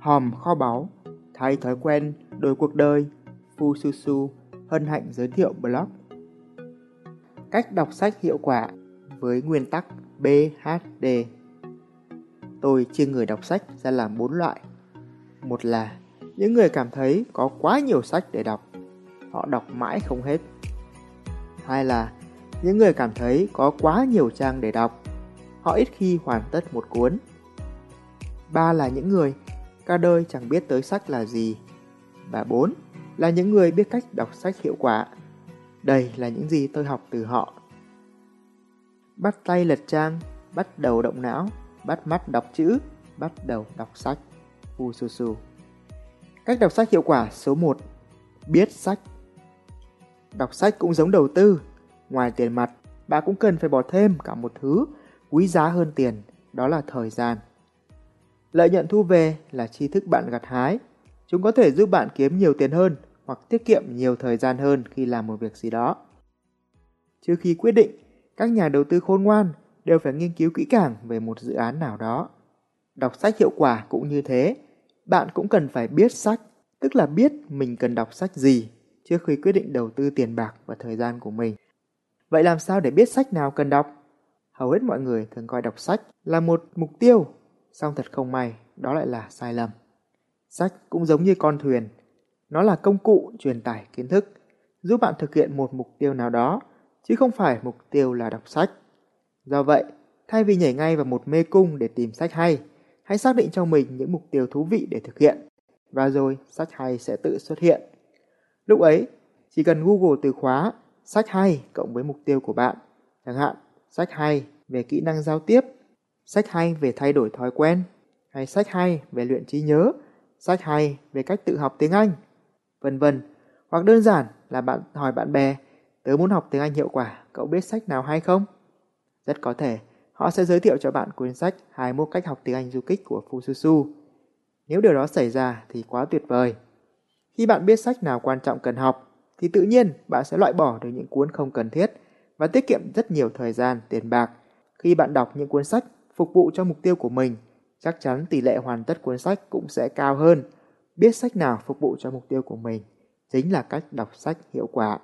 Hòm kho báu, thay thói quen, đổi cuộc đời, Phu Su Su hân hạnh giới thiệu blog. Cách đọc sách hiệu quả với nguyên tắc BHD. Tôi chia người đọc sách ra làm bốn loại. Một là những người cảm thấy có quá nhiều sách để đọc, họ đọc mãi không hết. Hai là những người cảm thấy có quá nhiều trang để đọc, họ ít khi hoàn tất một cuốn. Ba là những người cả đời chẳng biết tới sách là gì. Và bốn là những người biết cách đọc sách hiệu quả. Đây là những gì tôi học từ họ. Bắt tay lật trang, bắt đầu động não, bắt mắt đọc chữ, bắt đầu đọc sách. Phu Su Su Cách đọc sách hiệu quả số 1 Biết sách Đọc sách cũng giống đầu tư. Ngoài tiền mặt, bạn cũng cần phải bỏ thêm cả một thứ quý giá hơn tiền, đó là thời gian. Lợi nhuận thu về là tri thức bạn gặt hái. Chúng có thể giúp bạn kiếm nhiều tiền hơn hoặc tiết kiệm nhiều thời gian hơn khi làm một việc gì đó. Trước khi quyết định, các nhà đầu tư khôn ngoan đều phải nghiên cứu kỹ càng về một dự án nào đó. Đọc sách hiệu quả cũng như thế. Bạn cũng cần phải biết sách, tức là biết mình cần đọc sách gì trước khi quyết định đầu tư tiền bạc và thời gian của mình. Vậy làm sao để biết sách nào cần đọc? Hầu hết mọi người thường coi đọc sách là một mục tiêu, song thật không may, đó lại là sai lầm. Sách cũng giống như con thuyền, nó là công cụ truyền tải kiến thức, giúp bạn thực hiện một mục tiêu nào đó, chứ không phải mục tiêu là đọc sách. Do vậy, thay vì nhảy ngay vào một mê cung để tìm sách hay, hãy xác định cho mình những mục tiêu thú vị để thực hiện, và rồi sách hay sẽ tự xuất hiện. Lúc ấy, chỉ cần Google từ khóa sách hay cộng với mục tiêu của bạn, chẳng hạn sách hay về kỹ năng giao tiếp, sách hay về thay đổi thói quen, hay sách hay về luyện trí nhớ, sách hay về cách tự học tiếng Anh, vân vân. Hoặc đơn giản là bạn hỏi bạn bè, tớ muốn học tiếng Anh hiệu quả, cậu biết sách nào hay không? Rất có thể, họ sẽ giới thiệu cho bạn cuốn sách 21 cách học tiếng Anh du kích của Fususu. Nếu điều đó xảy ra thì quá tuyệt vời. Khi bạn biết sách nào quan trọng cần học, thì tự nhiên bạn sẽ loại bỏ được những cuốn không cần thiết và tiết kiệm rất nhiều thời gian, tiền bạc. Khi bạn đọc những cuốn sách phục vụ cho mục tiêu của mình, chắc chắn tỷ lệ hoàn tất cuốn sách cũng sẽ cao hơn. Biết sách nào phục vụ cho mục tiêu của mình chính là cách đọc sách hiệu quả.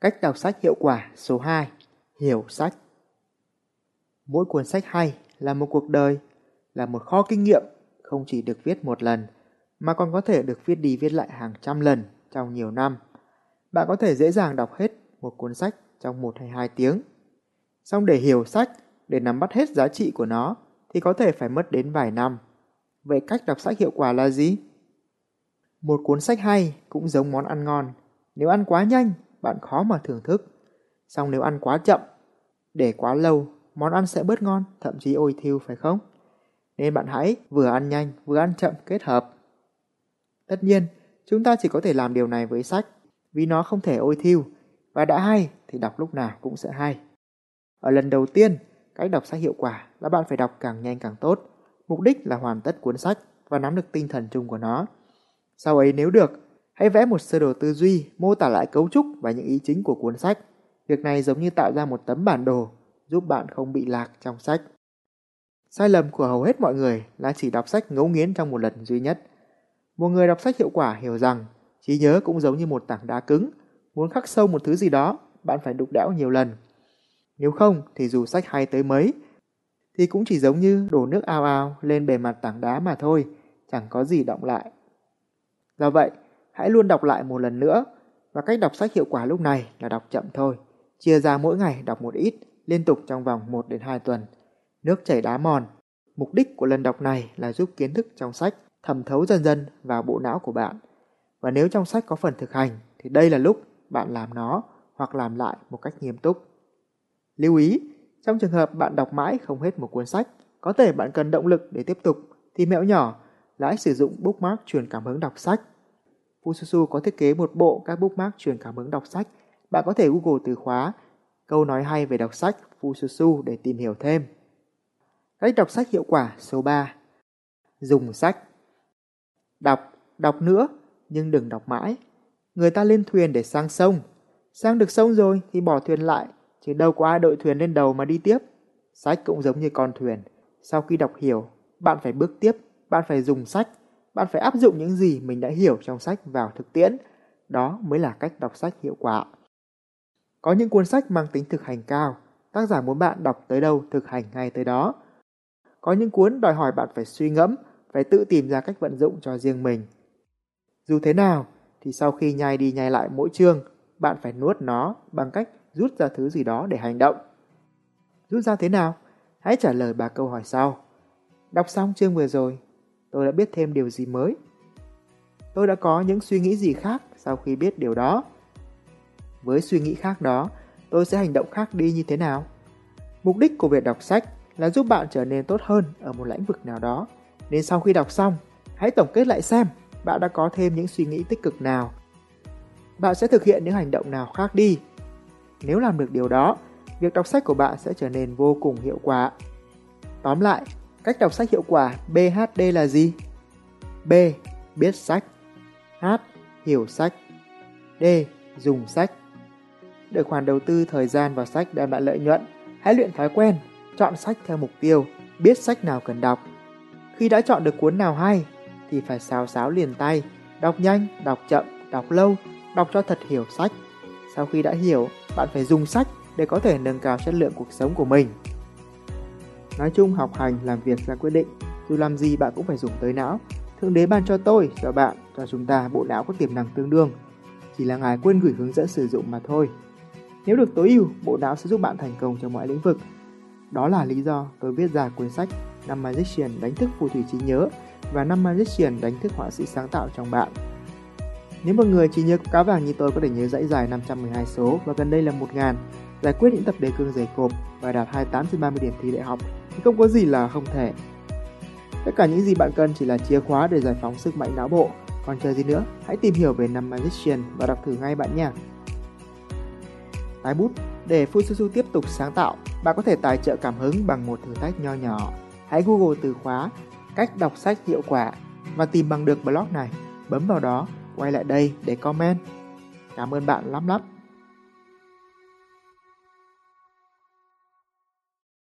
Cách đọc sách hiệu quả số 2. Hiểu sách. Mỗi cuốn sách hay là một cuộc đời, là một kho kinh nghiệm không chỉ được viết một lần mà còn có thể được viết đi viết lại hàng trăm lần trong nhiều năm. Bạn có thể dễ dàng đọc hết một cuốn sách trong một hay hai tiếng. Xong để hiểu sách, để nắm bắt hết giá trị của nó thì có thể phải mất đến vài năm. Vậy cách đọc sách hiệu quả là gì? Một cuốn sách hay cũng giống món ăn ngon. Nếu ăn quá nhanh, bạn khó mà thưởng thức. Xong nếu ăn quá chậm, để quá lâu, món ăn sẽ bớt ngon, thậm chí ôi thiêu phải không? Nên bạn hãy vừa ăn nhanh, vừa ăn chậm kết hợp. Tất nhiên, chúng ta chỉ có thể làm điều này với sách, vì nó không thể ôi thiêu, và đã hay thì đọc lúc nào cũng sẽ hay. Ở lần đầu tiên, cách đọc sách hiệu quả là bạn phải đọc càng nhanh càng tốt. Mục đích là hoàn tất cuốn sách và nắm được tinh thần chung của nó. Sau ấy nếu được, hãy vẽ một sơ đồ tư duy mô tả lại cấu trúc và những ý chính của cuốn sách. Việc này giống như tạo ra một tấm bản đồ giúp bạn không bị lạc trong sách. Sai lầm của hầu hết mọi người là chỉ đọc sách ngấu nghiến trong một lần duy nhất. Một người đọc sách hiệu quả hiểu rằng trí nhớ cũng giống như một tảng đá cứng. Muốn khắc sâu một thứ gì đó, bạn phải đục đẽo nhiều lần. Nếu không thì dù sách hay tới mấy, thì cũng chỉ giống như đổ nước ao ao lên bề mặt tảng đá mà thôi, chẳng có gì động lại. Do vậy, hãy luôn đọc lại một lần nữa, và cách đọc sách hiệu quả lúc này là đọc chậm thôi. Chia ra mỗi ngày đọc một ít, liên tục trong vòng 1 đến 2 tuần. Nước chảy đá mòn. Mục đích của lần đọc này là giúp kiến thức trong sách thẩm thấu dần dần vào bộ não của bạn. Và nếu trong sách có phần thực hành thì đây là lúc bạn làm nó hoặc làm lại một cách nghiêm túc. Lưu ý, trong trường hợp bạn đọc mãi không hết một cuốn sách, có thể bạn cần động lực để tiếp tục, thì mẹo nhỏ là hãy sử dụng bookmark truyền cảm hứng đọc sách. Fususu có thiết kế một bộ các bookmark truyền cảm hứng đọc sách. Bạn có thể Google từ khóa câu nói hay về đọc sách Fususu để tìm hiểu thêm. Cách đọc sách hiệu quả số 3 Dùng sách Đọc, đọc nữa, nhưng đừng đọc mãi. Người ta lên thuyền để sang sông. Sang được sông rồi thì bỏ thuyền lại, chứ đâu có ai đội thuyền lên đầu mà đi tiếp. Sách cũng giống như con thuyền. Sau khi đọc hiểu, bạn phải bước tiếp, bạn phải dùng sách, bạn phải áp dụng những gì mình đã hiểu trong sách vào thực tiễn. Đó mới là cách đọc sách hiệu quả. Có những cuốn sách mang tính thực hành cao, tác giả muốn bạn đọc tới đâu thực hành ngay tới đó. Có những cuốn đòi hỏi bạn phải suy ngẫm, phải tự tìm ra cách vận dụng cho riêng mình. Dù thế nào, thì sau khi nhai đi nhai lại mỗi chương, bạn phải nuốt nó bằng cách rút ra thứ gì đó để hành động. Rút ra thế nào? Hãy trả lời ba câu hỏi sau. Đọc xong chương vừa rồi, tôi đã biết thêm điều gì mới? Tôi đã có những suy nghĩ gì khác sau khi biết điều đó? Với suy nghĩ khác đó, tôi sẽ hành động khác đi như thế nào? Mục đích của việc đọc sách là giúp bạn trở nên tốt hơn ở một lĩnh vực nào đó. Nên sau khi đọc xong, hãy tổng kết lại xem bạn đã có thêm những suy nghĩ tích cực nào. Bạn sẽ thực hiện những hành động nào khác đi. Nếu làm được điều đó, việc đọc sách của bạn sẽ trở nên vô cùng hiệu quả. Tóm lại, cách đọc sách hiệu quả BHD là gì? B. Biết sách H. Hiểu sách D. Dùng sách Để khoản đầu tư thời gian vào sách đem lại lợi nhuận, hãy luyện thói quen, chọn sách theo mục tiêu, biết sách nào cần đọc. Khi đã chọn được cuốn nào hay, thì phải xào xáo liền tay, đọc nhanh, đọc chậm, đọc lâu, đọc cho thật hiểu sách. Sau khi đã hiểu, bạn phải dùng sách để có thể nâng cao chất lượng cuộc sống của mình. Nói chung học hành, làm việc là quyết định, dù làm gì bạn cũng phải dùng tới não. Thượng đế ban cho tôi, cho bạn, cho chúng ta bộ não có tiềm năng tương đương. Chỉ là ngài quên gửi hướng dẫn sử dụng mà thôi. Nếu được tối ưu, bộ não sẽ giúp bạn thành công trong mọi lĩnh vực. Đó là lý do tôi viết ra cuốn sách Năm Magician đánh thức phù thủy trí nhớ và năm Magician đánh thức họa sĩ sáng tạo trong bạn. Nếu một người chỉ nhớ cá vàng như tôi có thể nhớ dãy dài 512 số và gần đây là 1000, giải quyết những tập đề cương dày cộp và đạt 28 trên 30 điểm thi đại học thì không có gì là không thể. Tất cả những gì bạn cần chỉ là chìa khóa để giải phóng sức mạnh não bộ. Còn chờ gì nữa, hãy tìm hiểu về năm Magician và đọc thử ngay bạn nha. Tái bút Để Fususu tiếp tục sáng tạo, bạn có thể tài trợ cảm hứng bằng một thử thách nho nhỏ. Hãy Google từ khóa cách đọc sách hiệu quả và tìm bằng được blog này. Bấm vào đó, quay lại đây để comment. Cảm ơn bạn lắm lắm.